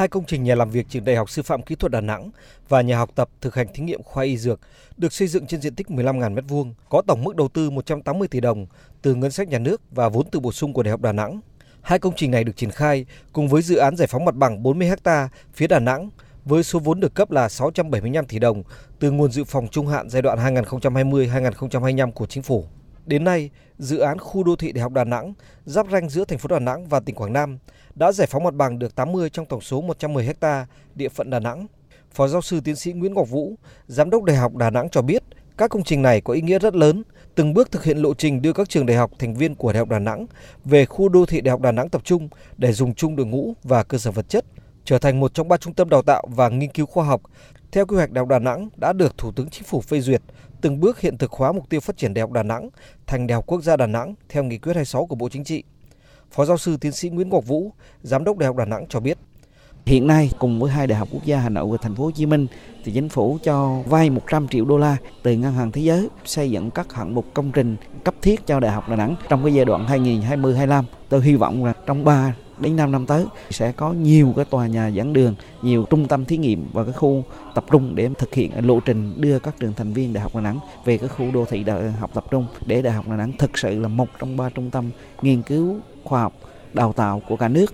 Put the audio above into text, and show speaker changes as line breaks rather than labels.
Hai công trình nhà làm việc trường Đại học Sư phạm Kỹ thuật Đà Nẵng và nhà học tập thực hành thí nghiệm khoa y dược được xây dựng trên diện tích 15.000 m2, có tổng mức đầu tư 180 tỷ đồng từ ngân sách nhà nước và vốn từ bổ sung của Đại học Đà Nẵng. Hai công trình này được triển khai cùng với dự án giải phóng mặt bằng 40 ha phía Đà Nẵng với số vốn được cấp là 675 tỷ đồng từ nguồn dự phòng trung hạn giai đoạn 2020-2025 của chính phủ. Đến nay, dự án khu đô thị Đại học Đà Nẵng giáp ranh giữa thành phố Đà Nẵng và tỉnh Quảng Nam đã giải phóng mặt bằng được 80 trong tổng số 110 ha địa phận Đà Nẵng. Phó giáo sư tiến sĩ Nguyễn Ngọc Vũ, giám đốc Đại học Đà Nẵng cho biết, các công trình này có ý nghĩa rất lớn, từng bước thực hiện lộ trình đưa các trường đại học thành viên của Đại học Đà Nẵng về khu đô thị Đại học Đà Nẵng tập trung để dùng chung đội ngũ và cơ sở vật chất, trở thành một trong ba trung tâm đào tạo và nghiên cứu khoa học theo quy hoạch Đại học Đà Nẵng đã được Thủ tướng Chính phủ phê duyệt, từng bước hiện thực hóa mục tiêu phát triển Đại học Đà Nẵng thành Đại học Quốc gia Đà Nẵng theo nghị quyết 26 của Bộ Chính trị. Phó giáo sư tiến sĩ Nguyễn Ngọc Vũ, giám đốc Đại học Đà Nẵng cho biết.
Hiện nay cùng với hai đại học quốc gia Hà Nội và Thành phố Hồ Chí Minh thì chính phủ cho vay 100 triệu đô la từ ngân hàng thế giới xây dựng các hạng mục công trình cấp thiết cho Đại học Đà Nẵng trong cái giai đoạn 2020-25. Tôi hy vọng là trong 3 đến 5 năm tới sẽ có nhiều cái tòa nhà giảng đường, nhiều trung tâm thí nghiệm và cái khu tập trung để thực hiện lộ trình đưa các trường thành viên Đại học Đà Nẵng về cái khu đô thị đại học tập trung để Đại học Đà Nẵng thực sự là một trong ba trung tâm nghiên cứu khoa học đào tạo của cả nước.